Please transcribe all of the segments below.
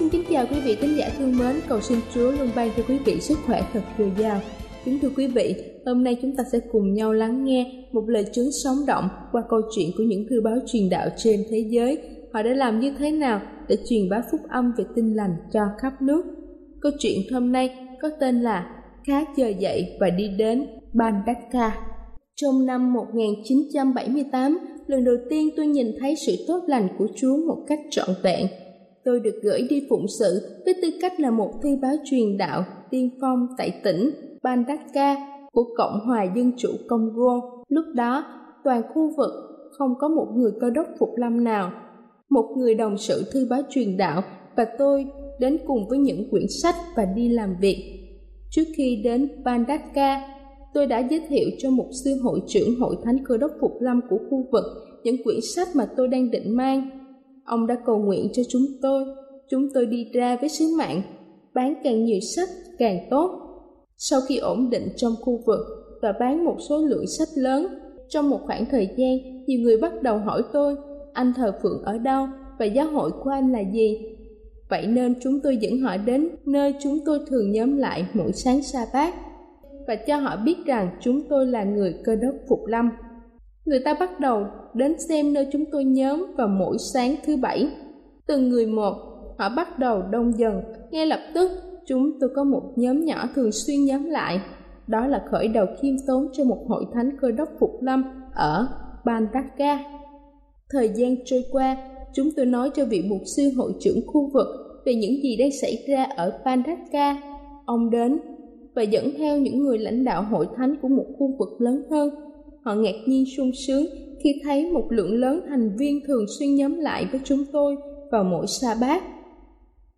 xin kính chào quý vị khán giả thương mến, cầu xin Chúa luôn ban cho quý vị sức khỏe thật dồi dào. Kính thưa quý vị, hôm nay chúng ta sẽ cùng nhau lắng nghe một lời chứng sống động qua câu chuyện của những thư báo truyền đạo trên thế giới. Họ đã làm như thế nào để truyền bá phúc âm về tin lành cho khắp nước. Câu chuyện hôm nay có tên là Khá chờ dậy và đi đến Bandaka. Trong năm 1978, lần đầu tiên tôi nhìn thấy sự tốt lành của Chúa một cách trọn vẹn tôi được gửi đi phụng sự với tư cách là một thư báo truyền đạo tiên phong tại tỉnh Bandaka của Cộng hòa Dân chủ Congo. Lúc đó, toàn khu vực không có một người cơ đốc phục lâm nào. Một người đồng sự thư báo truyền đạo và tôi đến cùng với những quyển sách và đi làm việc. Trước khi đến Bandaka, tôi đã giới thiệu cho một sư hội trưởng hội thánh cơ đốc phục lâm của khu vực những quyển sách mà tôi đang định mang Ông đã cầu nguyện cho chúng tôi. Chúng tôi đi ra với sứ mạng, bán càng nhiều sách càng tốt. Sau khi ổn định trong khu vực và bán một số lượng sách lớn, trong một khoảng thời gian, nhiều người bắt đầu hỏi tôi, anh thờ phượng ở đâu và giáo hội của anh là gì? Vậy nên chúng tôi dẫn họ đến nơi chúng tôi thường nhóm lại mỗi sáng sa bát và cho họ biết rằng chúng tôi là người cơ đốc phục lâm. Người ta bắt đầu đến xem nơi chúng tôi nhóm vào mỗi sáng thứ bảy. Từng người một, họ bắt đầu đông dần. Ngay lập tức, chúng tôi có một nhóm nhỏ thường xuyên nhóm lại. Đó là khởi đầu khiêm tốn cho một hội thánh cơ đốc phục lâm ở Bandaka. Thời gian trôi qua, chúng tôi nói cho vị mục sư hội trưởng khu vực về những gì đang xảy ra ở Bandaka. Ông đến và dẫn theo những người lãnh đạo hội thánh của một khu vực lớn hơn Họ ngạc nhiên sung sướng khi thấy một lượng lớn thành viên thường xuyên nhóm lại với chúng tôi vào mỗi sa bát.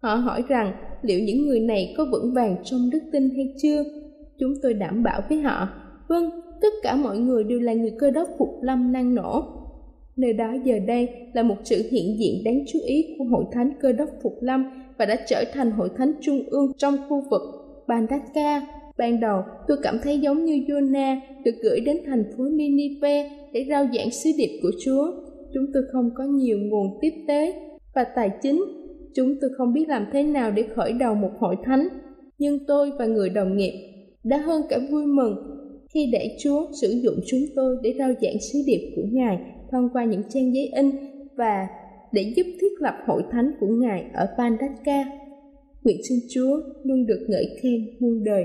Họ hỏi rằng liệu những người này có vững vàng trong đức tin hay chưa? Chúng tôi đảm bảo với họ, vâng, tất cả mọi người đều là người cơ đốc phục lâm năng nổ. Nơi đó giờ đây là một sự hiện diện đáng chú ý của hội thánh cơ đốc phục lâm và đã trở thành hội thánh trung ương trong khu vực Bandaka Ban đầu, tôi cảm thấy giống như Jonah được gửi đến thành phố Ninive để rao giảng sứ điệp của Chúa. Chúng tôi không có nhiều nguồn tiếp tế và tài chính. Chúng tôi không biết làm thế nào để khởi đầu một hội thánh. Nhưng tôi và người đồng nghiệp đã hơn cả vui mừng khi để Chúa sử dụng chúng tôi để rao giảng sứ điệp của Ngài thông qua những trang giấy in và để giúp thiết lập hội thánh của Ngài ở Pandaka. Nguyện xin Chúa luôn được ngợi khen muôn đời.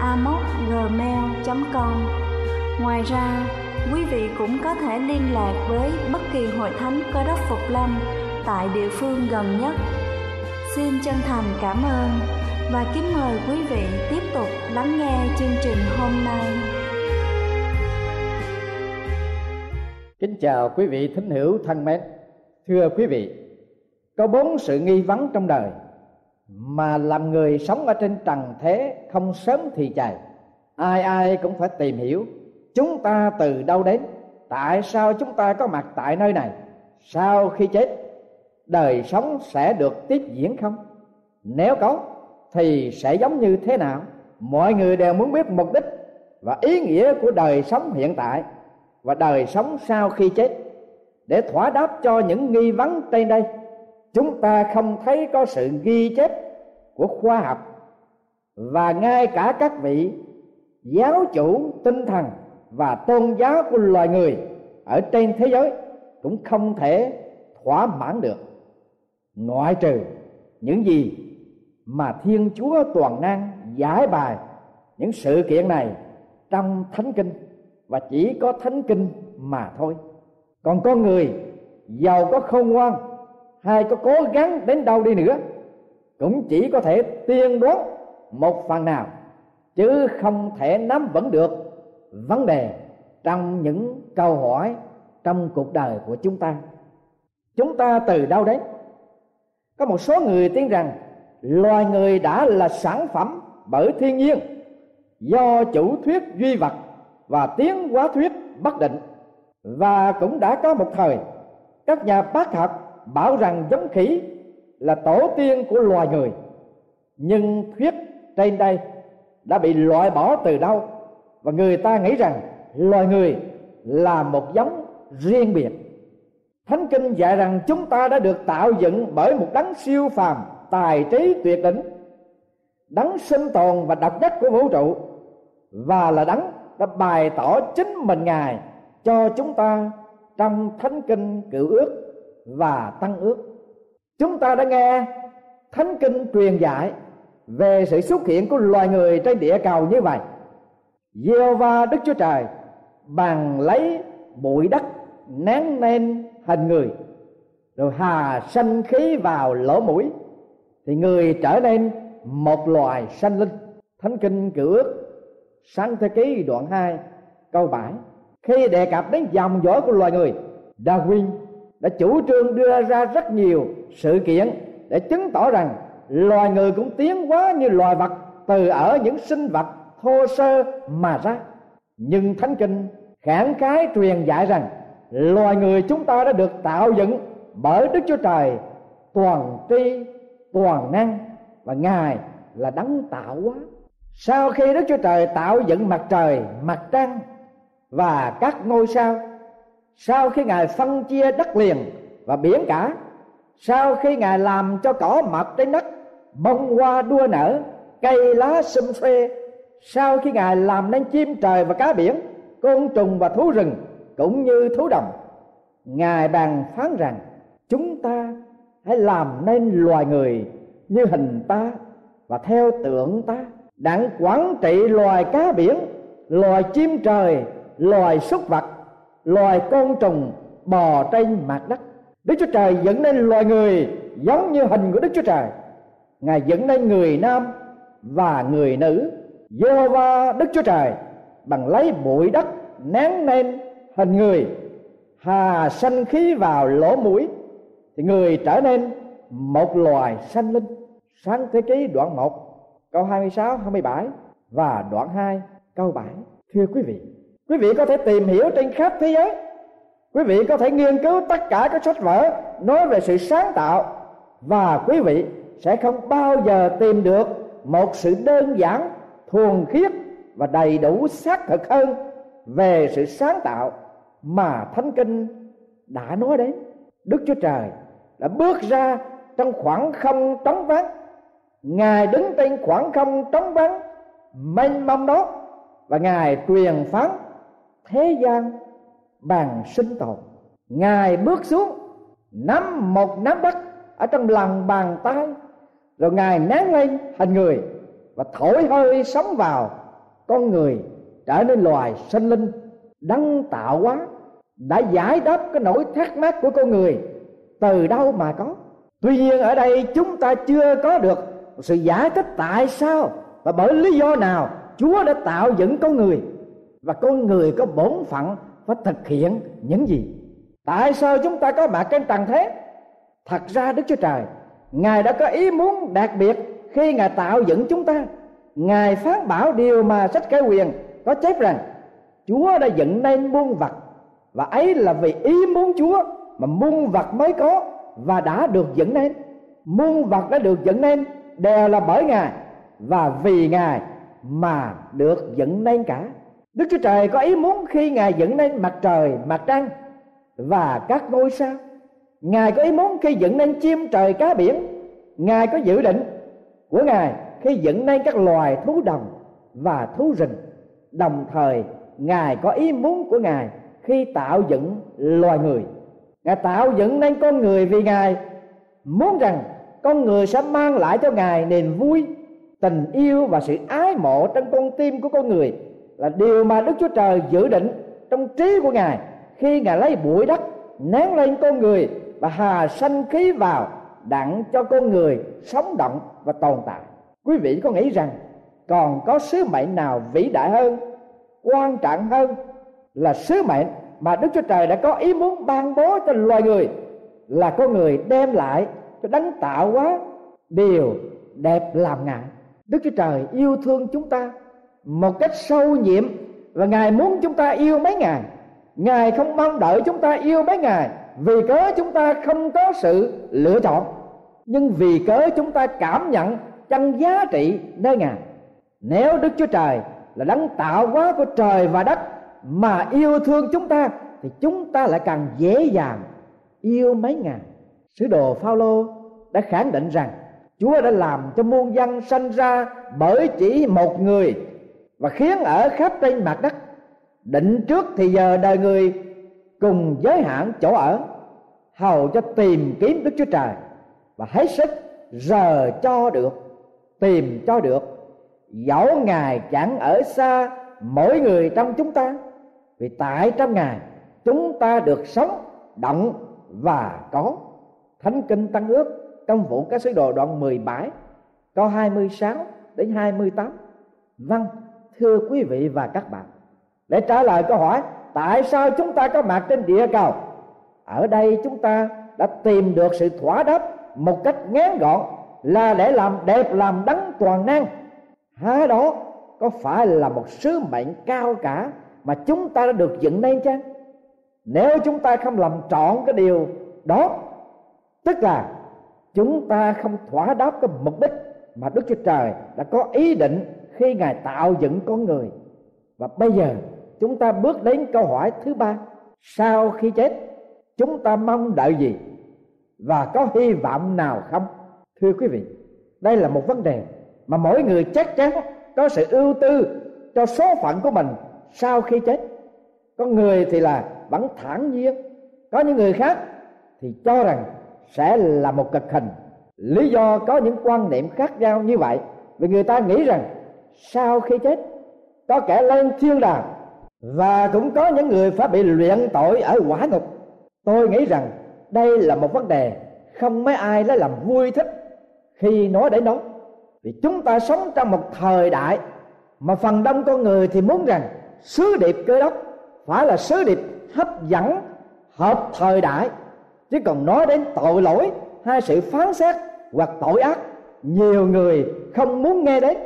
amocgmail.com Ngoài ra, quý vị cũng có thể liên lạc với bất kỳ hội thánh cơ đốc Phục Lâm tại địa phương gần nhất. Xin chân thành cảm ơn và kính mời quý vị tiếp tục lắng nghe chương trình hôm nay. Kính chào quý vị thính hữu thân mến. Thưa quý vị, có bốn sự nghi vấn trong đời mà làm người sống ở trên trần thế không sớm thì chạy. Ai ai cũng phải tìm hiểu chúng ta từ đâu đến, tại sao chúng ta có mặt tại nơi này, sau khi chết đời sống sẽ được tiếp diễn không? Nếu có thì sẽ giống như thế nào? Mọi người đều muốn biết mục đích và ý nghĩa của đời sống hiện tại và đời sống sau khi chết để thỏa đáp cho những nghi vấn trên đây chúng ta không thấy có sự ghi chép của khoa học và ngay cả các vị giáo chủ tinh thần và tôn giáo của loài người ở trên thế giới cũng không thể thỏa mãn được. Ngoại trừ những gì mà thiên chúa toàn năng giải bài những sự kiện này trong thánh kinh và chỉ có thánh kinh mà thôi. Còn con người giàu có khôn ngoan hay có cố gắng đến đâu đi nữa, cũng chỉ có thể tiên đoán một phần nào, chứ không thể nắm vững được vấn đề trong những câu hỏi trong cuộc đời của chúng ta. Chúng ta từ đâu đến? Có một số người tin rằng loài người đã là sản phẩm bởi thiên nhiên do chủ thuyết duy vật và tiến hóa thuyết bất định. Và cũng đã có một thời, các nhà bác học bảo rằng giống khỉ là tổ tiên của loài người. Nhưng thuyết trên đây đã bị loại bỏ từ đâu? Và người ta nghĩ rằng loài người là một giống riêng biệt. Thánh kinh dạy rằng chúng ta đã được tạo dựng bởi một đấng siêu phàm tài trí tuyệt đỉnh, đấng sinh tồn và độc nhất của vũ trụ, và là đấng đã bày tỏ chính mình ngài cho chúng ta trong thánh kinh cựu ước và tăng ước. Chúng ta đã nghe thánh kinh truyền dạy về sự xuất hiện của loài người trên địa cầu như vậy. Gieo va đức chúa trời bằng lấy bụi đất nén nên hình người, rồi hà sanh khí vào lỗ mũi, thì người trở nên một loài sanh linh. Thánh kinh cựu ước, sáng thế ký đoạn 2 câu 7 khi đề cập đến dòng dõi của loài người, Darwin đã chủ trương đưa ra rất nhiều sự kiện để chứng tỏ rằng loài người cũng tiến hóa như loài vật, từ ở những sinh vật thô sơ mà ra. Nhưng thánh kinh khẳng khái truyền dạy rằng loài người chúng ta đã được tạo dựng bởi đức chúa trời toàn tri, toàn năng và ngài là đấng tạo hóa. Sau khi đức chúa trời tạo dựng mặt trời, mặt trăng và các ngôi sao sau khi ngài phân chia đất liền và biển cả, sau khi ngài làm cho cỏ mọc trên đất, bông hoa đua nở, cây lá xum xuê sau khi ngài làm nên chim trời và cá biển, côn trùng và thú rừng cũng như thú đồng, ngài bàn phán rằng, chúng ta hãy làm nên loài người như hình ta và theo tượng ta đặng quản trị loài cá biển, loài chim trời, loài súc vật loài côn trùng bò trên mặt đất. Đức chúa trời dẫn nên loài người giống như hình của đức chúa trời. Ngài dẫn nên người nam và người nữ. Jehovah đức chúa trời bằng lấy bụi đất nén nên hình người, hà sanh khí vào lỗ mũi, thì người trở nên một loài sanh linh. Sáng thế ký đoạn 1 câu 26 27 và đoạn 2 câu 7 thưa quý vị quý vị có thể tìm hiểu trên khắp thế giới. Quý vị có thể nghiên cứu tất cả các sách vở nói về sự sáng tạo. Và quý vị sẽ không bao giờ tìm được một sự đơn giản, thuần khiết và đầy đủ xác thực hơn về sự sáng tạo mà thánh kinh đã nói đến. Đức chúa trời đã bước ra trong khoảng không trống vắng. Ngài đứng trên khoảng không trống vắng, mênh mông đó, và ngài truyền phán thế gian bằng sinh tồn. Ngài bước xuống, nắm một nắm đất ở trong lòng bàn tay, rồi ngài nén lên thành người và thổi hơi sống vào. Con người trở nên loài sinh linh, đấng tạo hóa, đã giải đáp cái nỗi thắc mắc của con người từ đâu mà có. Tuy nhiên ở đây chúng ta chưa có được sự giải thích tại sao và bởi lý do nào chúa đã tạo dựng con người và con người có bổn phận phải thực hiện những gì? Tại sao chúng ta có mặt trên trần thế? Thật ra đức chúa trời, ngài đã có ý muốn đặc biệt khi ngài tạo dựng chúng ta. Ngài phán bảo điều mà sách cái quyền có chép rằng, chúa đã dựng nên muôn vật, và ấy là vì ý muốn chúa mà muôn vật mới có và đã được dựng nên. Muôn vật đã được dựng nên đều là bởi ngài và vì ngài mà được dựng nên cả đức chúa trời có ý muốn khi ngài dựng nên mặt trời, mặt trăng và các ngôi sao. Ngài có ý muốn khi dựng nên chim, trời, cá biển. Ngài có dự định của ngài khi dựng nên các loài thú đồng và thú rừng. Đồng thời, ngài có ý muốn của ngài khi tạo dựng loài người. Ngài tạo dựng nên con người vì ngài muốn rằng con người sẽ mang lại cho ngài niềm vui, tình yêu và sự ái mộ trong con tim của con người là điều mà đức chúa trời dự định trong trí của ngài khi ngài lấy bụi đất, nén lên con người và hà sanh khí vào đặng cho con người sống động và tồn tại. Quý vị có nghĩ rằng còn có sứ mệnh nào vĩ đại hơn, quan trọng hơn là sứ mệnh mà Đức Chúa Trời đã có ý muốn ban bố cho loài người là con người đem lại cho đấng tạo hóa điều đẹp làm ngại Đức Chúa Trời yêu thương chúng ta một cách sâu nhiệm. Và Ngài muốn chúng ta yêu mấy ngài. Ngài không mong đợi chúng ta yêu mấy ngài. Vì cớ chúng ta không có sự lựa chọn. Nhưng vì cớ chúng ta cảm nhận chân giá trị nơi ngài. Nếu đức chúa trời là đấng tạo hóa của trời và đất mà yêu thương chúng ta, thì chúng ta lại càng dễ dàng yêu mấy ngài. Sứ đồ phaolô đã khẳng định rằng chúa đã làm cho muôn dân sanh ra bởi chỉ một người và khiến ở khắp trên mặt đất, định trước thì giờ đời người cùng giới hạn chỗ ở, hầu cho tìm kiếm đức chúa trời. Và hết sức giờ cho được, tìm cho được. Dẫu ngài chẳng ở xa mỗi người trong chúng ta, vì tại trong ngài chúng ta được sống, động và có. Thánh kinh tăng ước trong vụ các sứ đồ đoạn 17 câu 26 đến 28 vâng thưa quý vị và các bạn. Để trả lời câu hỏi, tại sao chúng ta có mặt trên địa cầu? Ở đây chúng ta đã tìm được sự thỏa đáp một cách ngắn gọn là để làm đẹp làm đấng toàn năng. Há đó, có phải là một sứ mệnh cao cả mà chúng ta đã được dựng nên chăng? Nếu chúng ta không làm trọn cái điều đó, tức là chúng ta không thỏa đáp cái mục đích mà đức chúa trời đã có ý định khi ngài tạo dựng con người. Và bây giờ, chúng ta bước đến câu hỏi thứ ba. Sau khi chết, chúng ta mong đợi gì? Và có hy vọng nào không? Thưa quý vị, đây là một vấn đề mà mỗi người chắc chắn có sự ưu tư cho số phận của mình sau khi chết. Có người thì là vẫn thản nhiên, có những người khác thì cho rằng sẽ là một cực hình. Lý do có những quan niệm khác nhau như vậy, vì người ta nghĩ rằng sau khi chết, có kẻ lên thiên đàng và cũng có những người phải bị luyện tội ở quả ngục. Tôi nghĩ rằng đây là một vấn đề không mấy ai lấy làm vui thích khi nói đến đó vì chúng ta sống trong một thời đại mà phần đông con người thì muốn rằng sứ điệp cơ đốc phải là sứ điệp hấp dẫn, hợp thời đại. Chứ còn nói đến tội lỗi hay sự phán xét hoặc tội ác, nhiều người không muốn nghe đến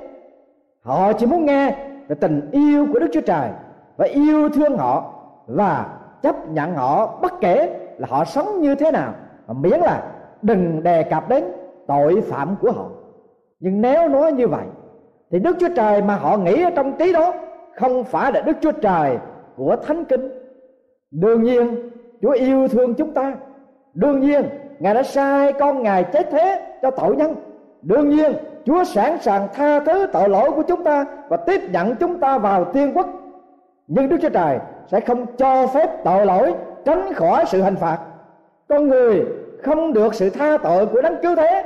họ chỉ muốn nghe về tình yêu của đức chúa trời và yêu thương họ và chấp nhận họ bất kể là họ sống như thế nào. Mà miễn là đừng đề cập đến tội phạm của họ. Nhưng nếu nói như vậy, thì đức chúa trời mà họ nghĩ ở trong trí đó không phải là đức chúa trời của thánh kinh. Đương nhiên, chúa yêu thương chúng ta. Đương nhiên, ngài đã sai con ngài chết thế cho tội nhân. Đương nhiên chúa sẵn sàng tha thứ tội lỗi của chúng ta và tiếp nhận chúng ta vào tiên quốc. Nhưng đức chúa trời sẽ không cho phép tội lỗi tránh khỏi sự hình phạt. Con người không được sự tha tội của đấng cứu thế,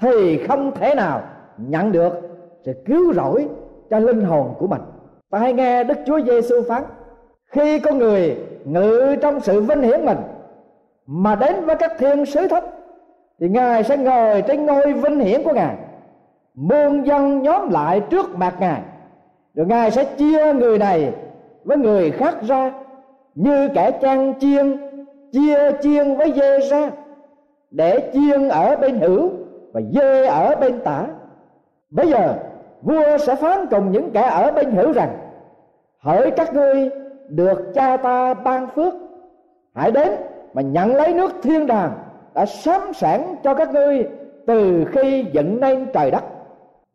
thì không thể nào nhận được sự cứu rỗi cho linh hồn của mình. Ta hãy nghe đức chúa giêsu phán, khi con người ngự trong sự vinh hiển mình mà đến với các thiên sứ thấp thì ngài sẽ ngồi trên ngôi vinh hiển của ngài muôn dân nhóm lại trước mặt ngài. Rồi ngài sẽ chia người này với người khác ra, như kẻ chăn chiên, chia chiên với dê ra, để chiên ở bên hữu và dê ở bên tả. Bây giờ, vua sẽ phán cùng những kẻ ở bên hữu rằng, hỡi các ngươi, được cha ta ban phước. Hãy đến mà nhận lấy nước thiên đàng đã sắm sẵn cho các ngươi từ khi dựng nên trời đất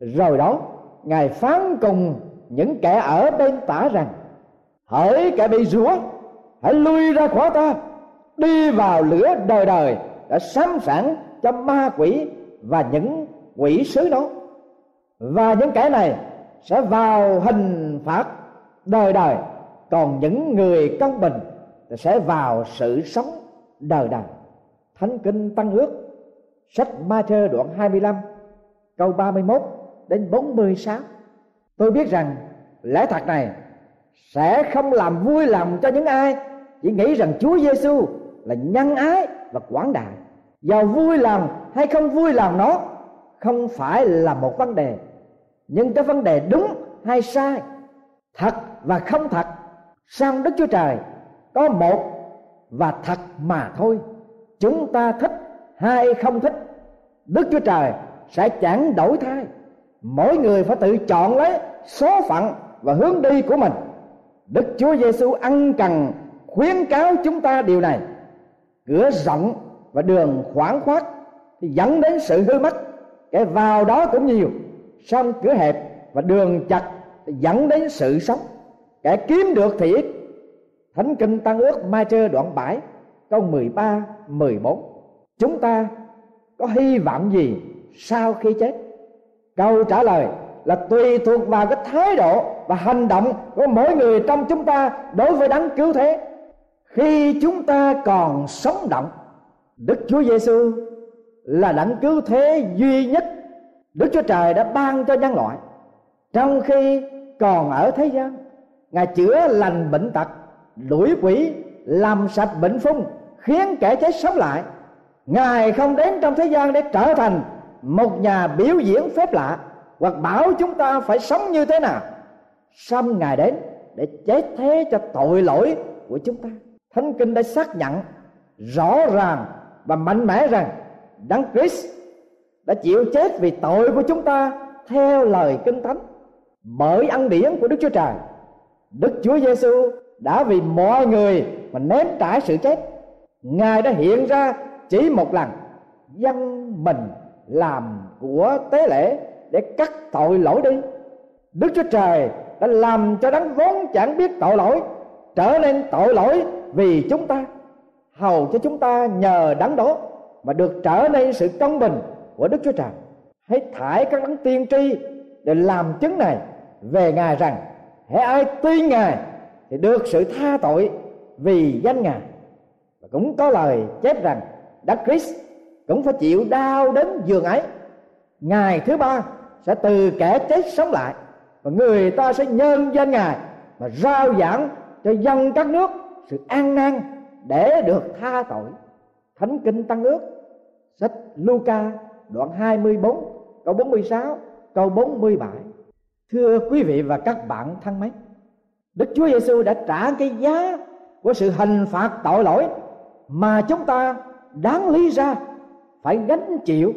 rồi đó, ngài phán cùng những kẻ ở bên tả rằng, hỡi kẻ bị rủa, hãy lui ra khỏi ta. Đi vào lửa đời đời đã sám sẵn cho ma quỷ và những quỷ sứ đó. Và những kẻ này sẽ vào hình phạt đời đời, còn những người công bình sẽ vào sự sống đời đời. Thánh kinh tăng ước, sách Ma-thơ đoạn 25 câu 31 đến 46 tôi biết rằng lẽ thật này sẽ không làm vui lòng cho những ai chỉ nghĩ rằng Chúa Giêsu là nhân ái và quảng đại. Giàu vui lòng hay không vui lòng nó không phải là một vấn đề. Nhưng cái vấn đề đúng hay sai, thật và không thật, sang đức chúa trời có một và thật mà thôi. Chúng ta thích hay không thích, đức chúa trời sẽ chẳng đổi thay mỗi người phải tự chọn lấy số phận và hướng đi của mình. Đức chúa giêsu ân cần khuyến cáo chúng ta điều này. Cửa rộng và đường khoảng khoát thì dẫn đến sự hư mất. Cái vào đó cũng nhiều. Song cửa hẹp và đường chặt thì dẫn đến sự sống. Kẻ kiếm được thì ít. Thánh kinh tăng ước mai trơ đoạn 7 câu 13 14 chúng ta có hy vọng gì sau khi chết? Câu trả lời là tùy thuộc vào cái thái độ và hành động của mỗi người trong chúng ta đối với đấng cứu thế. Khi chúng ta còn sống động, đức chúa giêsu là đấng cứu thế duy nhất đức chúa trời đã ban cho nhân loại. Trong khi còn ở thế gian, ngài chữa lành bệnh tật, đuổi quỷ, làm sạch bệnh phung khiến kẻ chết sống lại. Ngài không đến trong thế gian để trở thành một nhà biểu diễn phép lạ hoặc bảo chúng ta phải sống như thế nào. Xong ngài đến để chết thế cho tội lỗi của chúng ta. Thánh kinh đã xác nhận rõ ràng và mạnh mẽ rằng đấng Christ đã chịu chết vì tội của chúng ta theo lời kinh thánh. Bởi ăn điển của Đức Chúa Trời, Đức Chúa Giêsu đã vì mọi người mà ném trải sự chết. Ngài đã hiện ra chỉ một lần, dân mình làm của tế lễ để cắt tội lỗi đi. Đức Chúa Trời đã làm cho đấng vốn chẳng biết tội lỗi trở nên tội lỗi vì chúng ta, hầu cho chúng ta nhờ đấng đó mà được trở nên sự công bình của Đức Chúa Trời. Hãy thải các đấng tiên tri để làm chứng này về ngài rằng hãy ai tin ngài thì được sự tha tội vì danh ngài. Và cũng có lời chép rằng, Đấng Christ cũng phải chịu đau đến giường ấy. Ngày thứ ba sẽ từ kẻ chết sống lại, và người ta sẽ nhân danh ngài mà rao giảng cho dân các nước sự an nan để được tha tội. Thánh kinh tăng ước, sách Luca, đoạn 24 câu 46 câu 47 thưa quý vị và các bạn thân mến, Đức Chúa Giêsu đã trả cái giá của sự hình phạt tội lỗi mà chúng ta đáng lý ra phải gánh chịu,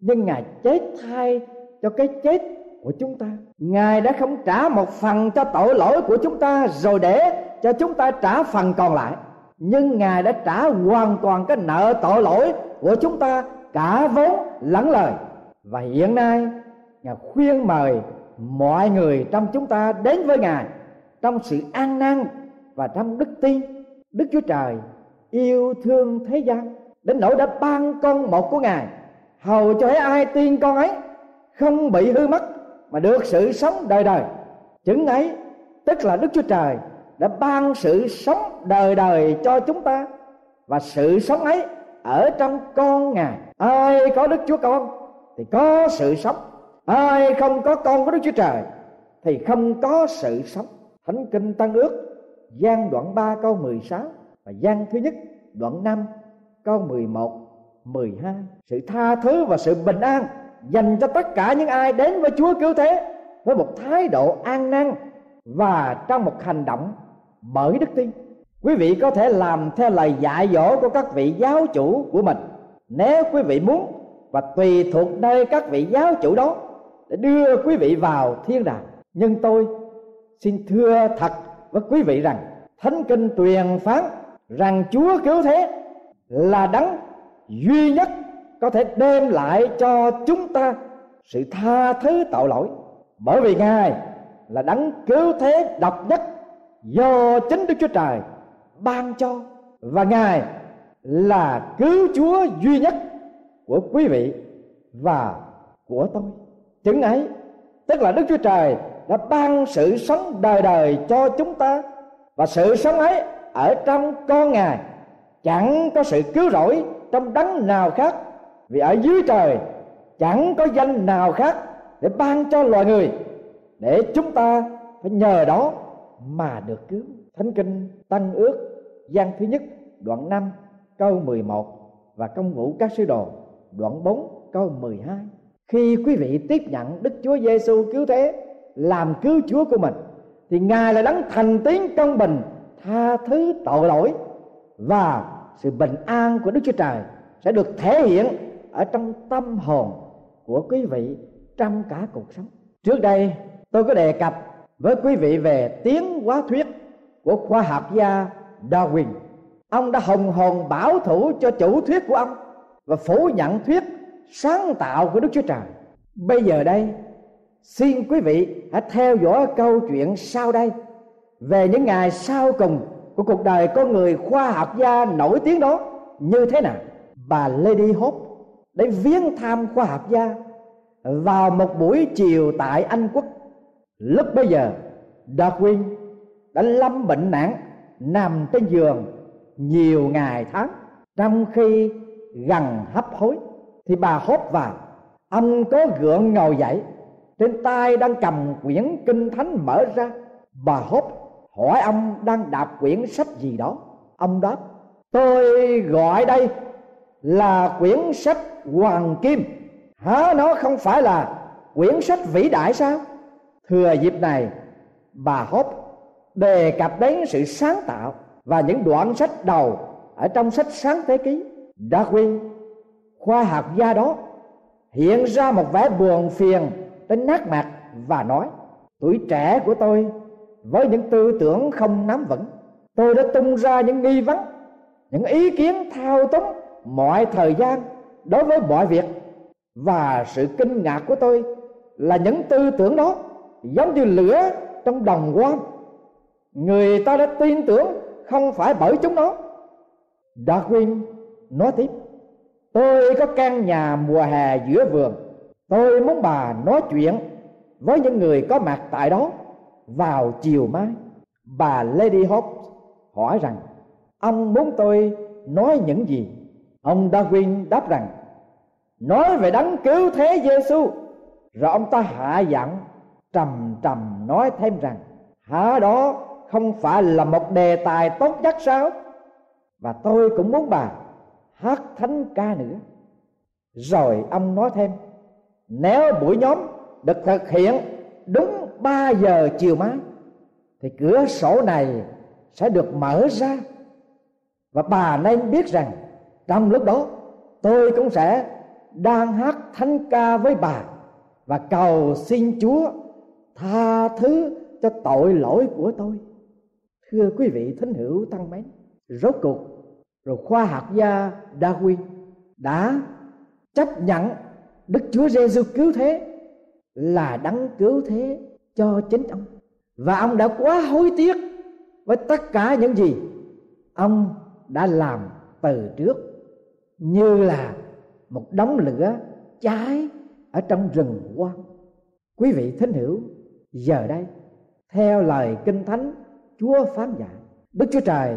nhưng ngài chết thay cho cái chết của chúng ta. Ngài đã không trả một phần cho tội lỗi của chúng ta rồi để cho chúng ta trả phần còn lại. Nhưng ngài đã trả hoàn toàn cái nợ tội lỗi của chúng ta cả vốn lẫn lời. Và hiện nay, ngài khuyên mời mọi người trong chúng ta đến với ngài trong sự an năng và trong đức tin đức chúa trời yêu thương thế gian đến nỗi đã ban con một của ngài, hầu cho ai tin con ấy không bị hư mất mà được sự sống đời đời. Chứng ấy, tức là đức chúa trời đã ban sự sống đời đời cho chúng ta và sự sống ấy ở trong con ngài. Ai có đức chúa con thì có sự sống. Ai không có con của đức chúa trời thì không có sự sống. Thánh kinh tăng ước gian đoạn 3 câu 16 và gian thứ nhất đoạn 5 câu 11 12 sự tha thứ và sự bình an dành cho tất cả những ai đến với Chúa cứu thế với một thái độ an năng và trong một hành động bởi đức tin. Quý vị có thể làm theo lời dạy dỗ của các vị giáo chủ của mình. Nếu quý vị muốn và tùy thuộc nơi các vị giáo chủ đó để đưa quý vị vào thiên đàng. Nhưng tôi xin thưa thật với quý vị rằng, thánh kinh truyền phán rằng chúa cứu thế là đấng duy nhất có thể đem lại cho chúng ta sự tha thứ tội lỗi. Bởi vì ngài là đấng cứu thế độc nhất do chính đức chúa trời ban cho. Và ngài là cứu chúa duy nhất của quý vị và của tôi. Chứng ấy, tức là đức chúa trời đã ban sự sống đời đời cho chúng ta. Và sự sống ấy ở trong con ngài chẳng có sự cứu rỗi trong đấng nào khác, vì ở dưới trời chẳng có danh nào khác để ban cho loài người, để chúng ta phải nhờ đó mà được cứu. Thánh kinh tăng ước gian thứ nhất, đoạn 5 câu 11 và công vụ các sứ đồ, đoạn 4 câu 12 khi quý vị tiếp nhận Đức Chúa Giêsu cứu thế, làm cứu Chúa của mình, thì Ngài là đấng thành tín công bình, tha thứ tội lỗi và sự bình an của Đức Chúa Trời sẽ được thể hiện ở trong tâm hồn của quý vị trong cả cuộc sống. Trước đây tôi có đề cập với quý vị về tiến hóa thuyết của khoa học gia Darwin. Ông đã hùng hồn bảo thủ cho chủ thuyết của ông và phủ nhận thuyết sáng tạo của Đức Chúa Trời. Bây giờ đây, xin quý vị hãy theo dõi câu chuyện sau đây về những ngày sau cùng của cuộc đời có người khoa học gia nổi tiếng đó. Như thế nào? Bà Lady Hope để viếng thăm khoa học gia vào một buổi chiều tại Anh Quốc. Lúc bây giờ, Darwin đã lâm bệnh nặng nằm trên giường nhiều ngày tháng. Trong khi gần hấp hối, thì bà hốt vào. Ông có gượng ngồi dậy, trên tay đang cầm quyển kinh thánh mở ra. Bà hốt hỏi ông đang đọc quyển sách gì đó. Ông đáp, tôi gọi đây là quyển sách hoàng kim. Hả? Nó không phải là quyển sách vĩ đại sao? Thừa dịp này, bà hốt đề cập đến sự sáng tạo và những đoạn sách đầu ở trong sách sáng thế ký. Darwin khoa học gia đó hiện ra một vẻ buồn phiền đến nát mặt và nói, tuổi trẻ của tôi với những tư tưởng không nắm vững, tôi đã tung ra những nghi vấn, những ý kiến thao túng mọi thời gian đối với mọi việc. Và sự kinh ngạc của tôi là những tư tưởng đó giống như lửa trong đồng quan người ta đã tin tưởng không phải bởi chúng nó. Darwin nói tiếp, tôi có căn nhà mùa hè giữa vườn. Tôi muốn bà nói chuyện với những người có mặt tại đó vào chiều mai. Bà lady hope hỏi rằng, ông muốn tôi nói những gì? Ông darwin đáp rằng, nói về đấng cứu thế giêsu rồi ông ta hạ giọng, trầm trầm nói thêm rằng, hả đó không phải là một đề tài tốt nhất sao? Và tôi cũng muốn bà hát thánh ca nữa. Rồi ông nói thêm, nếu buổi nhóm được thực hiện đúng 3 giờ chiều mai thì cửa sổ này sẽ được mở ra và bà nên biết rằng trong lúc đó tôi cũng sẽ đang hát thánh ca với bà và cầu xin Chúa tha thứ cho tội lỗi của tôi. Thưa quý vị thính hữu thân mến, rốt cuộc rồi khoa học gia Darwin đã chấp nhận Đức Chúa Giêsu cứu thế là đấng cứu thế cho chính ông. Và ông đã quá hối tiếc với tất cả những gì ông đã làm từ trước, như là một đống lửa cháy ở trong rừng quan quý vị thính hiểu giờ đây, theo lời kinh thánh chúa phán dạy, đức chúa trời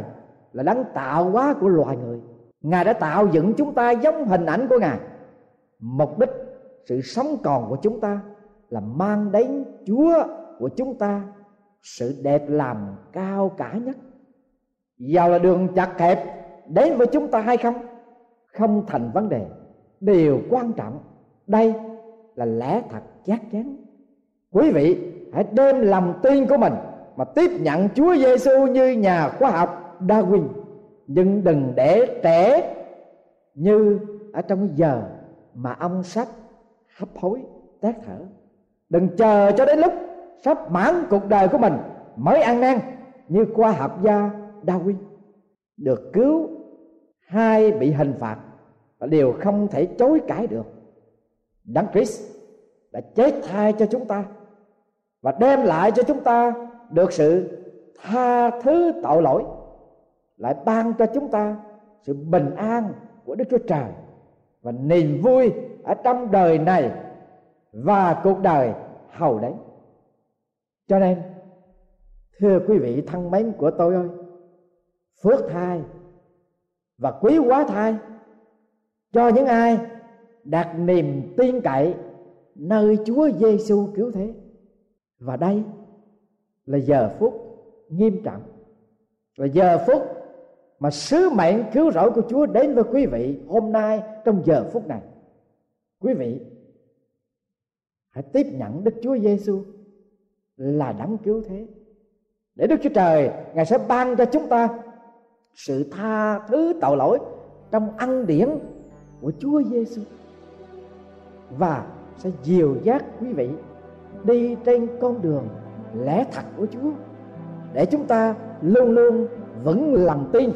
là đấng tạo hóa của loài người. Ngài đã tạo dựng chúng ta giống hình ảnh của ngài. Mục đích sự sống còn của chúng ta là mang đến chúa của chúng ta sự đẹp làm cao cả nhất. Giàu là đường chặt hẹp đến với chúng ta hay không? Không thành vấn đề. Điều quan trọng đây là lẽ thật chắc chắn quý vị hãy đem lòng tin của mình mà tiếp nhận Chúa Giêsu như nhà khoa học Darwin. Nhưng đừng để trẻ như ở trong giờ mà ông sắp hấp hối tác thở đừng chờ cho đến lúc sắp mãn cuộc đời của mình mới ăn năn như khoa học gia Darwin. Được cứu, hai bị hình phạt là điều không thể chối cãi được. Đấng Christ đã chết thay cho chúng ta và đem lại cho chúng ta được sự tha thứ tội lỗi, lại ban cho chúng ta sự bình an của Đức Chúa Trời và niềm vui ở trong đời này và cuộc đời hầu đấy. Cho nên, thưa quý vị, thân mến của tôi ơi, phước thai và quý quá thai, cho những ai đặt niềm tin cậy nơi Chúa Giêsu cứu thế. Và đây là giờ phút nghiêm trọng. Là giờ phút mà sứ mệnh cứu rỗi của Chúa đến với quý vị hôm nay trong giờ phút này. Quý vị hãy tiếp nhận Đức Chúa Giêsu là đấng cứu thế. Để Đức Chúa Trời, Ngài sẽ ban cho chúng ta sự tha thứ tội lỗi trong ân điển của Chúa Giêsu và sẽ dìu dắt quý vị đi trên con đường lẽ thật của Chúa để chúng ta luôn luôn vững lòng tin,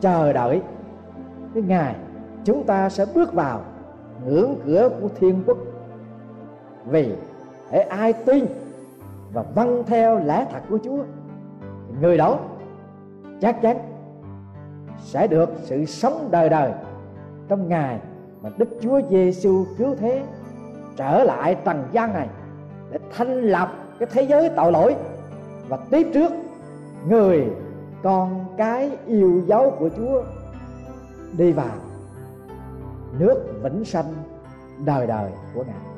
chờ đợi cái ngày chúng ta sẽ bước vào ngưỡng cửa của thiên quốc vì để ai tin và vâng theo lẽ thật của Chúa người đó chắc chắn sẽ được sự sống đời đời trong ngày mà Đức Chúa Giêsu cứu thế trở lại trần gian này để thanh lập cái thế giới tội lỗi và tiếp trước người con cái yêu dấu của Chúa đi vào nước vĩnh sanh đời đời của Ngài.